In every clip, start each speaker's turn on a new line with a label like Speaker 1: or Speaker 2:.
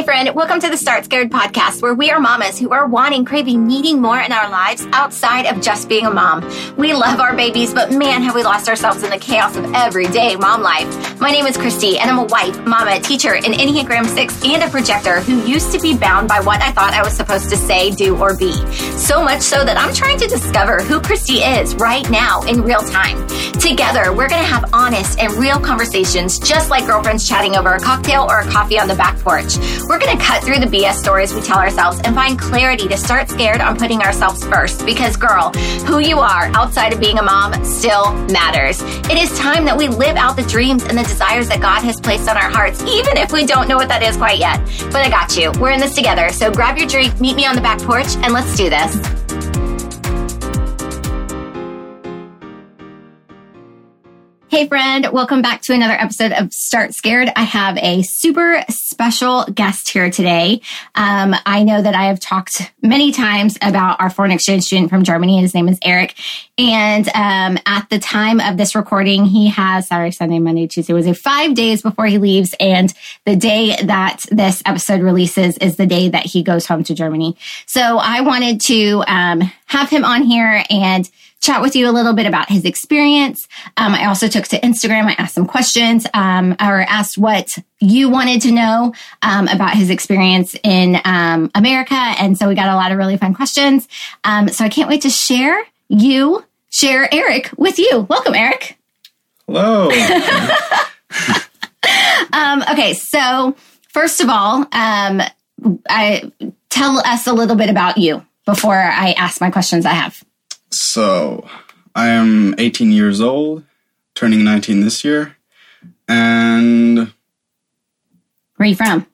Speaker 1: Hey, friend, welcome to the Start Scared podcast, where we are mamas who are wanting, craving, needing more in our lives outside of just being a mom. We love our babies, but man, have we lost ourselves in the chaos of everyday mom life. My name is Chrysty, and I'm a wife, mama, teacher, an Enneagram 6, and a projector who used to be bound by what I thought I was supposed to say, do, or be. So much so that I'm trying to discover who Chrysty is right now in real time. Together, we're going to have honest and real conversations, just like girlfriends chatting over a cocktail or a coffee on the back porch. We're going to cut through the BS stories we tell ourselves and find clarity to start scared on putting ourselves first. Because, girl, who you are outside of being a mom still matters. It is time that we live out the dreams and the desires that God has placed on our hearts, even if we don't know what that is quite yet. But I got you. We're in this together. So grab your drink, meet me on the back porch, and let's do this. Hey, friend, welcome back to another episode of Start Scared. I have a super special guest here today. Um, I know that I have talked many times about our foreign exchange student from Germany. And his name is Eric. And um, at the time of this recording, he has Saturday, Sunday, Monday, Tuesday, was it five days before he leaves. And the day that this episode releases is the day that he goes home to Germany. So I wanted to um, have him on here and chat with you a little bit about his experience. Um, I also took to Instagram. I asked some questions um, or asked what you wanted to know um, about his experience in um, America. And so we got a lot of really fun questions. Um, so I can't wait to share you, share Eric with you. Welcome, Eric.
Speaker 2: Hello.
Speaker 1: Um, okay, so first of all, I tell us a little bit about you before I ask my questions I have.
Speaker 2: So, I am 18 years old, turning 19 this year, and. Where
Speaker 1: are you from?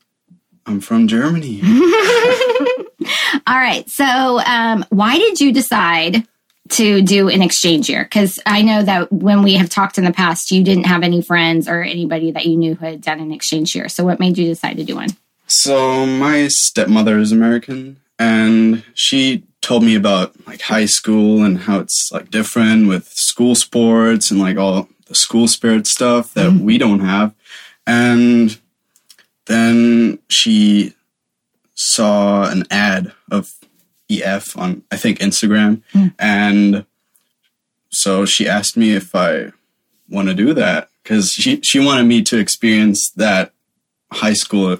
Speaker 2: I'm from Germany.
Speaker 1: All right. So, um, why did you decide to do an exchange year? Because I know that when we have talked in the past, you didn't have any friends or anybody that you knew who had done an exchange year. So, what made you decide to do one?
Speaker 2: So, my stepmother is American, and she told me about like high school and how it's like different with school sports and like all the school spirit stuff that mm-hmm. we don't have. And then she saw an ad of EF on I think Instagram mm. and so she asked me if I want to do that cuz she she wanted me to experience that high school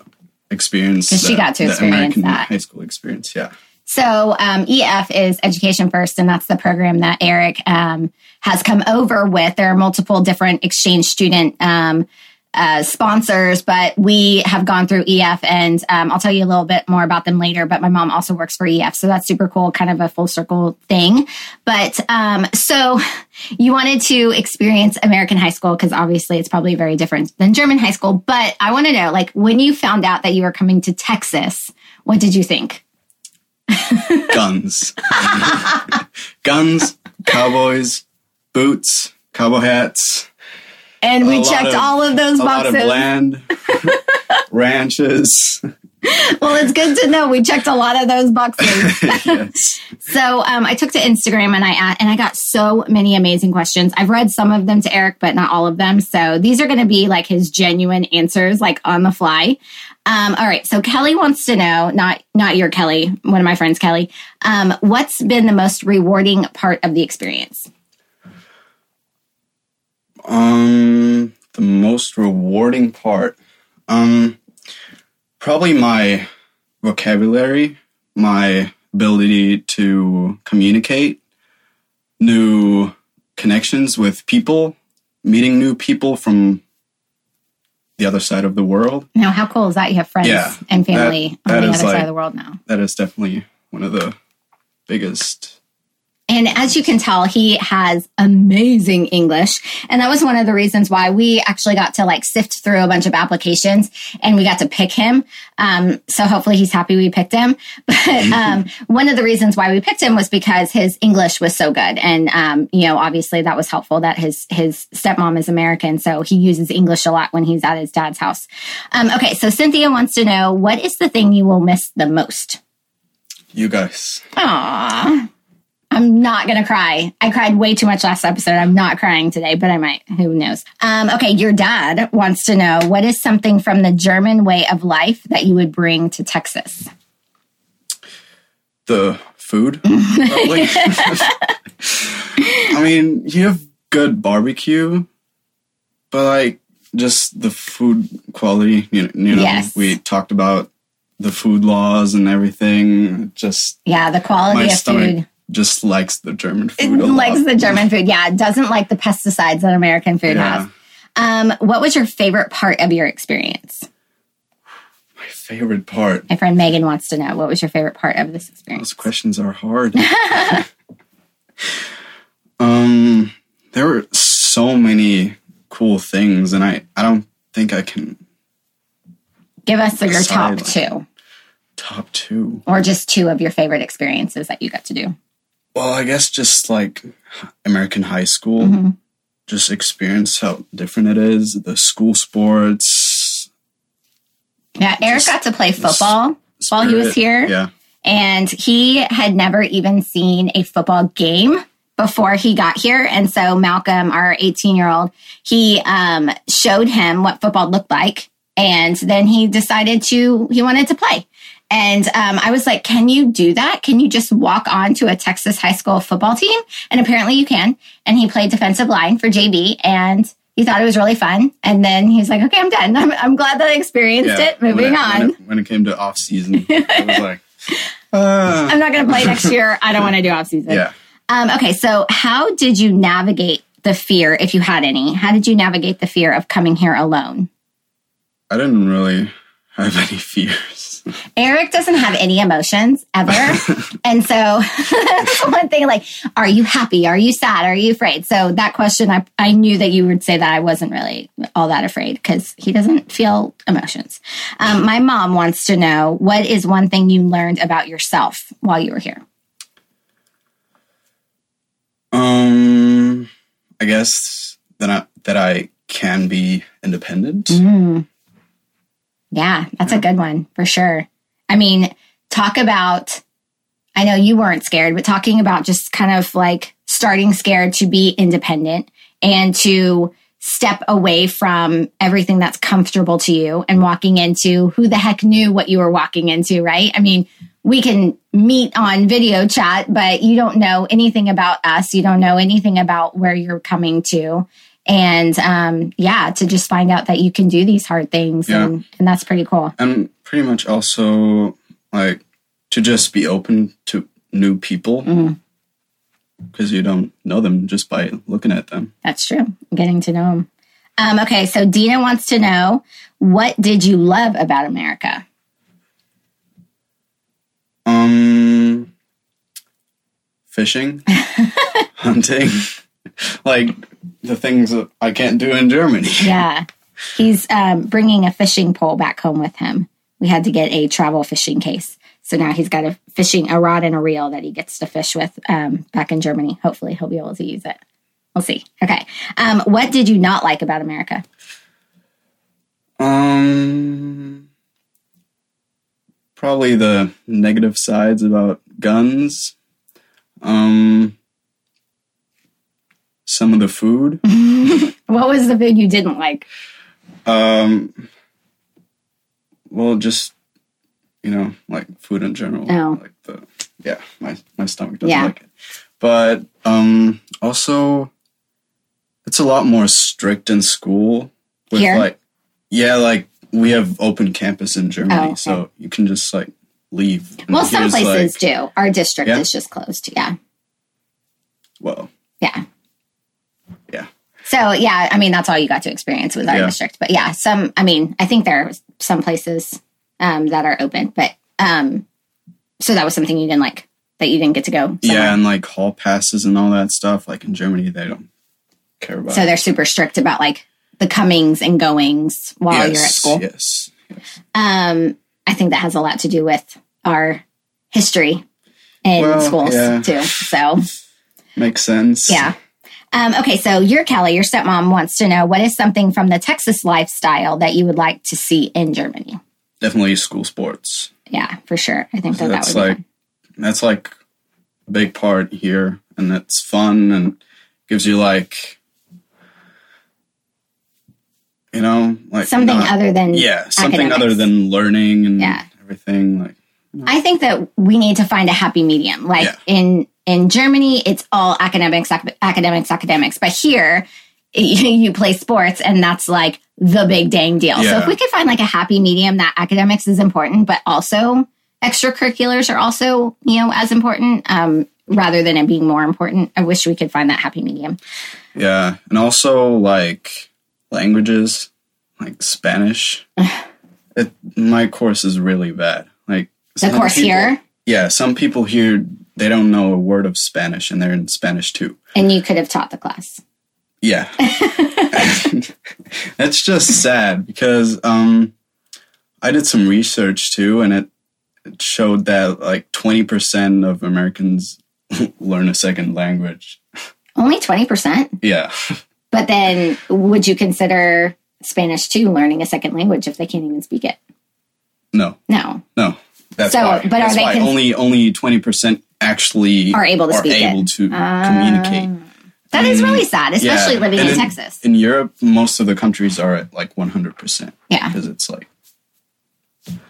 Speaker 2: experience.
Speaker 1: She got to experience American that
Speaker 2: high school experience, yeah.
Speaker 1: So um, EF is Education First, and that's the program that Eric um, has come over with. There are multiple different exchange student um, uh, sponsors, but we have gone through EF, and um, I'll tell you a little bit more about them later. But my mom also works for EF, so that's super cool, kind of a full circle thing. But um, so you wanted to experience American high school because obviously it's probably very different than German high school. But I want to know, like, when you found out that you were coming to Texas, what did you think?
Speaker 2: guns. guns, cowboys, boots, cowboy hats.
Speaker 1: And we checked of, all of those boxes.
Speaker 2: Of land, ranches.
Speaker 1: Well, it's good to know we checked a lot of those boxes. yes. So um, I took to Instagram and I and I got so many amazing questions. I've read some of them to Eric, but not all of them. So these are going to be like his genuine answers, like on the fly. Um, all right. So Kelly wants to know, not not your Kelly, one of my friends, Kelly. Um, what's been the most rewarding part of the experience?
Speaker 2: Um, the most rewarding part, um, probably my vocabulary, my ability to communicate, new connections with people, meeting new people from the other side of the world.
Speaker 1: Now, how cool is that? You have friends yeah, and family that, on the other like, side of the world now.
Speaker 2: That is definitely one of the biggest
Speaker 1: and as you can tell, he has amazing English. And that was one of the reasons why we actually got to like sift through a bunch of applications and we got to pick him. Um, so hopefully he's happy we picked him. But um, one of the reasons why we picked him was because his English was so good. And, um, you know, obviously that was helpful that his, his stepmom is American. So he uses English a lot when he's at his dad's house. Um, okay. So Cynthia wants to know what is the thing you will miss the most?
Speaker 2: You guys.
Speaker 1: Aww. I'm not gonna cry. I cried way too much last episode. I'm not crying today, but I might. Who knows? Um, okay, your dad wants to know what is something from the German way of life that you would bring to Texas.
Speaker 2: The food. I mean, you have good barbecue, but like just the food quality. You know, you know
Speaker 1: Yes.
Speaker 2: we talked about the food laws and everything. Just
Speaker 1: Yeah, the quality of
Speaker 2: stomach
Speaker 1: food.
Speaker 2: Just likes the German food. a lot.
Speaker 1: likes the German food. Yeah, doesn't like the pesticides that American food
Speaker 2: Yeah.
Speaker 1: has. Um, what was your favorite part of your experience?
Speaker 2: My favorite part.
Speaker 1: My friend Megan wants to know what was your favorite part of this experience.
Speaker 2: Those questions are hard. um, there were so many cool things, and I I don't think I can
Speaker 1: Give us your top two,
Speaker 2: top two.
Speaker 1: or just two of your favorite experiences that you got to do.
Speaker 2: Well, I guess just like American high school,
Speaker 1: Mm-hmm.
Speaker 2: just experience how different it is. The school sports.
Speaker 1: Yeah, Eric
Speaker 2: Just
Speaker 1: got to play football while he was here,
Speaker 2: Yeah.
Speaker 1: and he had never even seen a football game before he got here. And so Malcolm, our 18 year old, he um, showed him what football looked like, and then he decided to he wanted to play. And um, I was like, "Can you do that? Can you just walk on to a Texas high school football team?" And apparently, you can. And he played defensive line for JB, and he thought it was really fun. And then he was like, "Okay, I'm done. I'm, I'm glad that I experienced
Speaker 2: yeah.
Speaker 1: it. Moving
Speaker 2: when it,
Speaker 1: on."
Speaker 2: When it, when it came to off season, I was like, uh,
Speaker 1: I'm not going to play next year. I don't want to do off season.
Speaker 2: yeah.
Speaker 1: Um, okay, so how did you navigate the fear, if you had any? How did you navigate the fear of coming here alone?
Speaker 2: I didn't really have any fears.
Speaker 1: Eric doesn't have any emotions ever. and so one thing like, are you happy? Are you sad? Are you afraid? So that question, I, I knew that you would say that I wasn't really all that afraid because he doesn't feel emotions. Um, my mom wants to know what is one thing you learned about yourself while you were here?
Speaker 2: Um, I guess that I that I can be independent.
Speaker 1: Mm. Yeah, that's a good one for sure. I mean, talk about, I know you weren't scared, but talking about just kind of like starting scared to be independent and to step away from everything that's comfortable to you and walking into who the heck knew what you were walking into, right? I mean, we can meet on video chat, but you don't know anything about us. You don't know anything about where you're coming to. And um, yeah, to just find out that you can do these hard things.
Speaker 2: Yeah.
Speaker 1: And, and that's pretty cool.
Speaker 2: and pretty much also like to just be open to new people
Speaker 1: Mm.
Speaker 2: because you don't know them just by looking at them.
Speaker 1: That's true. Getting to know them. Um, okay, so Dina wants to know what did you love about America?
Speaker 2: Um, fishing, hunting, like the things that I can't do in Germany.
Speaker 1: Yeah, he's um, bringing a fishing pole back home with him. We had to get a travel fishing case, so now he's got a fishing a rod and a reel that he gets to fish with um, back in Germany. Hopefully, he'll be able to use it. We'll see. Okay, um, what did you not like about America?
Speaker 2: Um, probably the negative sides about guns. Um, of the food.
Speaker 1: What was the food you didn't like?
Speaker 2: Um, well, just you know, like food in general.
Speaker 1: Oh.
Speaker 2: Like the yeah, my my stomach doesn't
Speaker 1: Yeah.
Speaker 2: like it. But um, also, it's a lot more strict in school. With
Speaker 1: Here?
Speaker 2: like, yeah, like we have open campus in Germany,
Speaker 1: Oh, okay.
Speaker 2: so you can just like leave. And
Speaker 1: Well, some places
Speaker 2: like-
Speaker 1: do. Our district
Speaker 2: Yeah?
Speaker 1: is just closed. Yeah.
Speaker 2: well,
Speaker 1: Yeah. So yeah, I mean that's all you got to experience with our
Speaker 2: Yeah.
Speaker 1: district. But yeah, some I mean, I think there are some places um, that are open, but um, so that was something you didn't like that you didn't get to go. somewhere.
Speaker 2: yeah, and like hall passes and all that stuff. Like in Germany, they don't care about.
Speaker 1: So they're super strict about like the comings and goings while you're at school.
Speaker 2: Yes.
Speaker 1: Um, I think that has a lot to do with our history in
Speaker 2: Well,
Speaker 1: schools
Speaker 2: yeah.
Speaker 1: too. So
Speaker 2: Makes sense.
Speaker 1: Yeah. Um, okay, so your Kelly, your stepmom wants to know what is something from the Texas lifestyle that you would like to see in Germany?
Speaker 2: Definitely school sports.
Speaker 1: Yeah, for sure. I think that
Speaker 2: that's
Speaker 1: be
Speaker 2: like that's like a big part here, and it's fun and gives you like, you know, like
Speaker 1: Something
Speaker 2: not-
Speaker 1: other than
Speaker 2: yeah, something
Speaker 1: academics.
Speaker 2: other than learning and
Speaker 1: Yeah.
Speaker 2: everything. Like,
Speaker 1: I think that we need to find a happy medium. Like
Speaker 2: Yeah.
Speaker 1: in in Germany, it's all academics, ac- academics, academics. But here, you, play sports, and that's like the big dang deal. So if we could find like a happy medium that academics is important, but also extracurriculars are also you know as important, um, rather than it being more important. I wish we could find that happy medium.
Speaker 2: yeah, and also like languages, like Spanish. it, my course is really bad. Like
Speaker 1: The course
Speaker 2: people-
Speaker 1: here,
Speaker 2: Yeah, some people here they don't know a word of Spanish, and they're in Spanish too.
Speaker 1: and you could have taught the class.
Speaker 2: Yeah. That's just sad because um I did some research too and it, it showed that like 20% of Americans learn a second language.
Speaker 1: Only twenty percent.
Speaker 2: Yeah.
Speaker 1: But then, would you consider Spanish too learning a second language if they can't even speak it?
Speaker 2: No.
Speaker 1: No.
Speaker 2: No. That's
Speaker 1: So,
Speaker 2: why.
Speaker 1: but are they
Speaker 2: only only 20% actually
Speaker 1: Are able to
Speaker 2: are
Speaker 1: speak it.
Speaker 2: able to
Speaker 1: Ah.
Speaker 2: communicate.
Speaker 1: That is really sad, especially
Speaker 2: Yeah.
Speaker 1: living
Speaker 2: And
Speaker 1: in, Texas.
Speaker 2: In Europe, most of the countries are at like 100%
Speaker 1: yeah.
Speaker 2: because it's like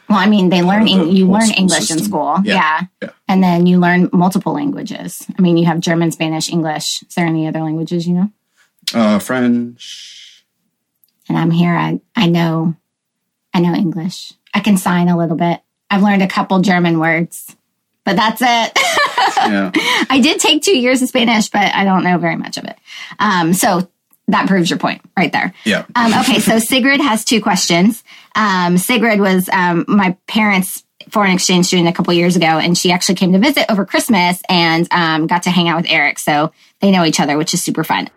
Speaker 1: Well, I mean, they learn
Speaker 2: the
Speaker 1: you learn English in school.
Speaker 2: Yeah.
Speaker 1: Yeah.
Speaker 2: Yeah.
Speaker 1: And then you learn multiple languages. I mean, you have German, Spanish, English. Is there any other languages you know?
Speaker 2: uh French.
Speaker 1: And I'm here. I I know, I know English. I can sign a little bit. I've learned a couple German words, but that's it.
Speaker 2: Yeah.
Speaker 1: I did take two years of Spanish, but I don't know very much of it. Um, so that proves your point right there.
Speaker 2: Yeah.
Speaker 1: Um, okay, so Sigrid has two questions. Um, Sigrid was um, my parents' foreign exchange student a couple years ago, and she actually came to visit over Christmas and um, got to hang out with Eric. So they know each other, which is super fun.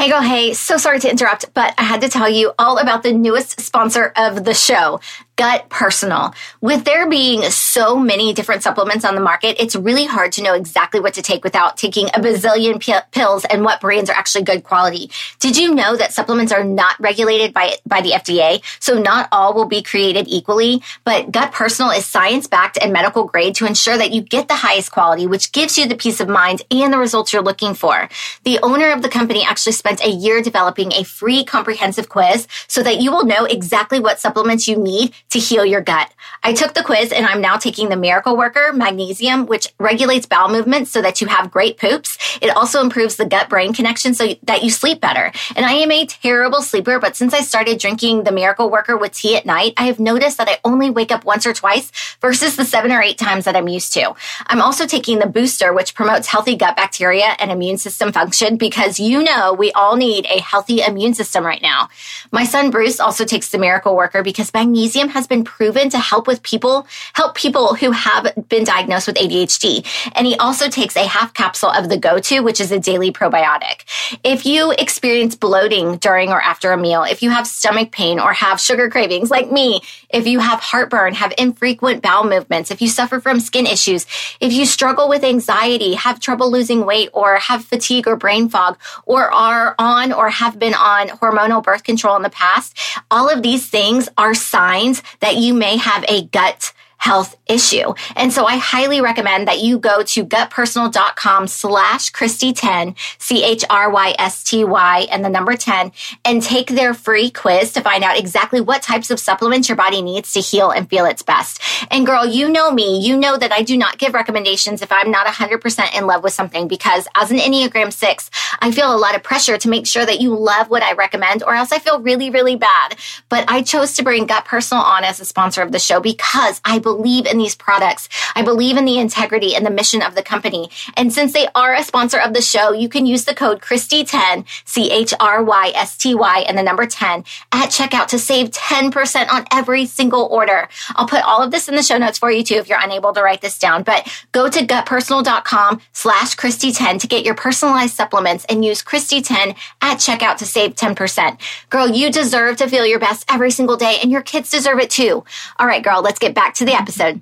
Speaker 1: Hey, go hey, so sorry to interrupt, but I had to tell you all about the newest sponsor of the show, Gut Personal. With there being so many different supplements on the market, it's really hard to know exactly what to take without taking a bazillion pi- pills and what brands are actually good quality. Did you know that supplements are not regulated by, by the FDA? So not all will be created equally, but Gut Personal is science backed and medical grade to ensure that you get the highest quality, which gives you the peace of mind and the results you're looking for. The owner of the company actually spent a year developing a free comprehensive quiz so that you will know exactly what supplements you need to heal your gut. I took the quiz and I'm now taking the Miracle Worker Magnesium, which regulates bowel movements so that you have great poops. It also improves the gut brain connection so that you sleep better. And I am a terrible sleeper, but since I started drinking the Miracle Worker with tea at night, I have noticed that I only wake up once or twice versus the seven or eight times that I'm used to. I'm also taking the booster, which promotes healthy gut bacteria and immune system function because you know we all need a healthy immune system right now. My son Bruce also takes the Miracle Worker because magnesium has been proven to help with people, help people who have been diagnosed with ADHD. And he also takes a half capsule of the go-to, which is a daily probiotic. If you experience bloating during or after a meal, if you have stomach pain or have sugar cravings like me, if you have heartburn, have infrequent bowel movements, if you suffer from skin issues, if you struggle with anxiety, have trouble losing weight, or have fatigue or brain fog, or are on or have been on hormonal birth control in the past, all of these things are signs that you may have a gut health issue. And so I highly recommend that you go to gutpersonal.com slash Chrysty10, C-H-R-Y-S-T-Y and the number 10 and take their free quiz to find out exactly what types of supplements your body needs to heal and feel its best. And girl, you know me, you know that I do not give recommendations if I'm not 100% in love with something because as an Enneagram 6, I feel a lot of pressure to make sure that you love what I recommend or else I feel really, really bad. But I chose to bring Gut Personal on as a sponsor of the show because I believe in these products. I believe in the integrity and the mission of the company. And since they are a sponsor of the show, you can use the code Chrysty10, C-H-R-Y-S-T-Y and the number 10 at checkout to save 10% on every single order. I'll put all of this in the show notes for you too if you're unable to write this down, but go to gutpersonal.com slash Chrysty10 to get your personalized supplements and use Chrysty10 at checkout to save 10%. Girl, you deserve to feel your best every single day and your kids deserve it too. All right, girl, let's get back to the episode.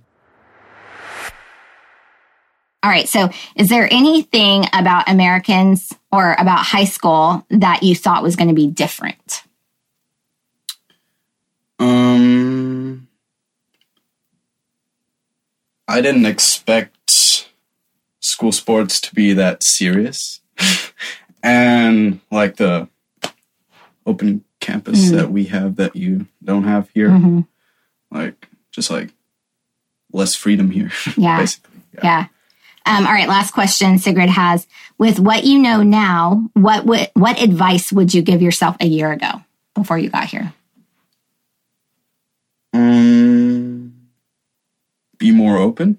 Speaker 1: All right. So, is there anything about Americans or about high school that you thought was going to be different?
Speaker 2: Um, I didn't expect school sports to be that serious. and like the open campus
Speaker 1: Mm.
Speaker 2: that we have that you don't have here,
Speaker 1: Mhm.
Speaker 2: like just like less freedom here,
Speaker 1: Yeah.
Speaker 2: basically. Yeah.
Speaker 1: Yeah. Um, all right. Last question Sigrid has. With what you know now, what would what advice would you give yourself a year ago before you got here?
Speaker 2: Um, be more open,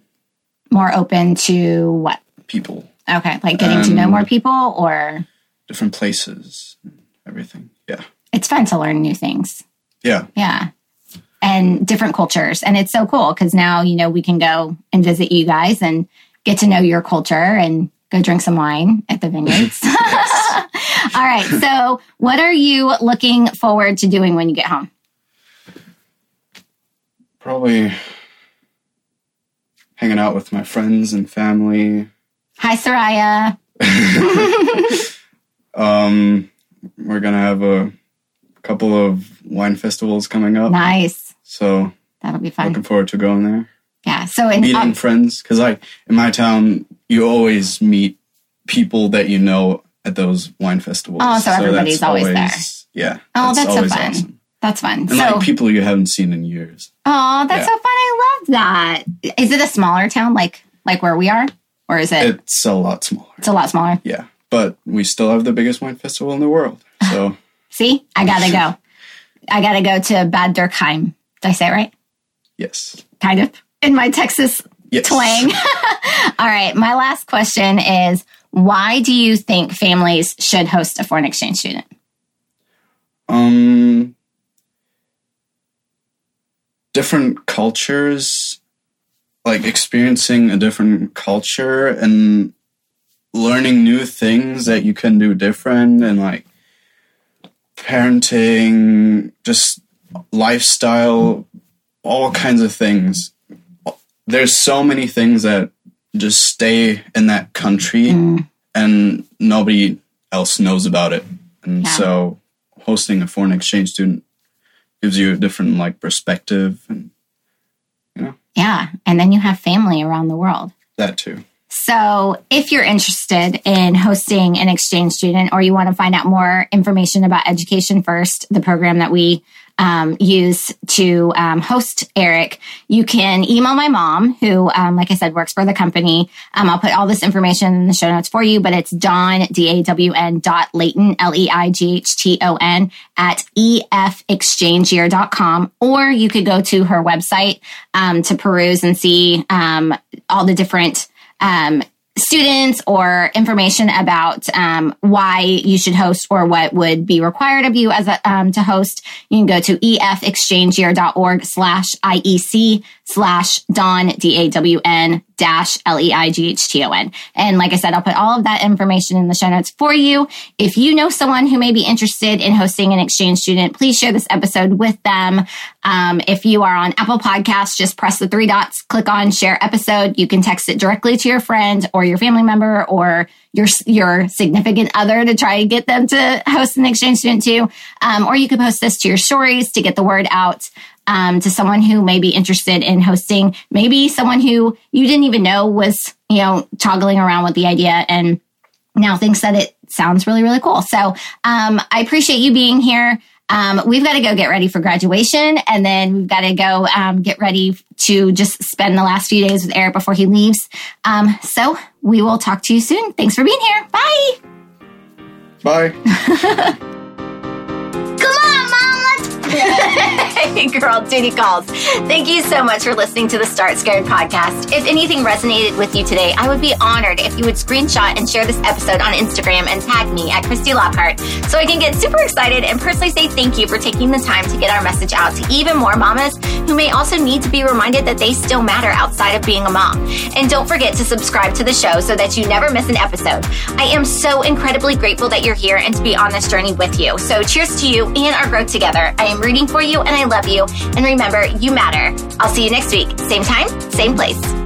Speaker 1: More open to what?
Speaker 2: people,
Speaker 1: Okay, like getting to know
Speaker 2: Um,
Speaker 1: more people, or
Speaker 2: different places, everything. Yeah.
Speaker 1: it's fun to learn new things.
Speaker 2: Yeah.
Speaker 1: Yeah. And different cultures. And it's so cool because now, you know, we can go and visit you guys and get to know your culture and go drink some wine at the vineyards. All right. So, what are you looking forward to doing when you get home?
Speaker 2: Probably hanging out with my friends and family.
Speaker 1: Hi, Soraya.
Speaker 2: Um, we're gonna have a couple of wine festivals coming up,
Speaker 1: Nice.
Speaker 2: So
Speaker 1: That'll be fun.
Speaker 2: looking forward to going there.
Speaker 1: Yeah. So, in,
Speaker 2: Meeting
Speaker 1: um,
Speaker 2: friends, because like in my town, you always meet people that you know at those wine festivals.
Speaker 1: Oh, so everybody's
Speaker 2: that's
Speaker 1: always there.
Speaker 2: Yeah.
Speaker 1: Oh, that's so fun.
Speaker 2: awesome.
Speaker 1: that's fun.
Speaker 2: And
Speaker 1: so,
Speaker 2: like people you haven't seen in years.
Speaker 1: oh, that's
Speaker 2: Yeah.
Speaker 1: so fun. I love that. Is it a smaller town like like where we are? Or is it,
Speaker 2: It's a lot smaller.
Speaker 1: it's a lot smaller?
Speaker 2: Yeah, but we still have the biggest wine festival in the world. So
Speaker 1: See, I gotta go. I gotta go to Bad Dürkheim. Did I say it right?
Speaker 2: yes,
Speaker 1: Kind of in my Texas
Speaker 2: yes.
Speaker 1: twang. All right. My last question is why do you think families should host a foreign exchange student?
Speaker 2: Um, different cultures, like experiencing a different culture and learning new things that you can do different, and like parenting, just lifestyle, all kinds of things. There's so many things that just stay in that country
Speaker 1: Mm.
Speaker 2: and nobody else knows about it. And
Speaker 1: Yeah.
Speaker 2: so hosting a foreign exchange student gives you a different like perspective and
Speaker 1: Yeah. And then you have family around the world.
Speaker 2: that too.
Speaker 1: So, if you're interested in hosting an exchange student or you want to find out more information about Education First, the program that we um, use to um, host Eric, you can email my mom, who, um, like I said, works for the company. Um, I'll put all this information in the show notes for you, but it's Dawn, D A W N dot Leighton, L E I G H T O N, at efexchangeyear.com. Or you could go to her website um, to peruse and see um, all the different um, students or information about um, why you should host or what would be required of you as a, um, to host, you can go to efexchangeyear.org slash IEC slash Dawn, D-A-W-N dash L-E-I-G-H-T-O-N. And like I said, I'll put all of that information in the show notes for you. If you know someone who may be interested in hosting an exchange student, please share this episode with them. Um, if you are on Apple Podcasts, just press the three dots, click on share episode. You can text it directly to your friend or your family member or your your significant other to try and get them to host an exchange student too. Um, or you could post this to your stories to get the word out um, to someone who may be interested in hosting, maybe someone who you didn't even know was, you know, toggling around with the idea and now thinks that it sounds really, really cool. So um, I appreciate you being here. Um, we've got to go get ready for graduation, and then we've got to go um, get ready to just spend the last few days with Eric before he leaves. Um, so we will talk to you soon. Thanks for being here. Bye.
Speaker 2: Bye.
Speaker 1: Come on, Mom, let's Hey, girl, duty calls. Thank you so much for listening to the Start Scared podcast. If anything resonated with you today, I would be honored if you would screenshot and share this episode on Instagram and tag me at Chrysty Lockhart so I can get super excited and personally say thank you for taking the time to get our message out to even more mamas who may also need to be reminded that they still matter outside of being a mom. And don't forget to subscribe to the show so that you never miss an episode. I am so incredibly grateful that you're here and to be on this journey with you. So cheers to you and our growth together. I am rooting for you and I love you. And remember, you matter. I'll see you next week. Same time, same place.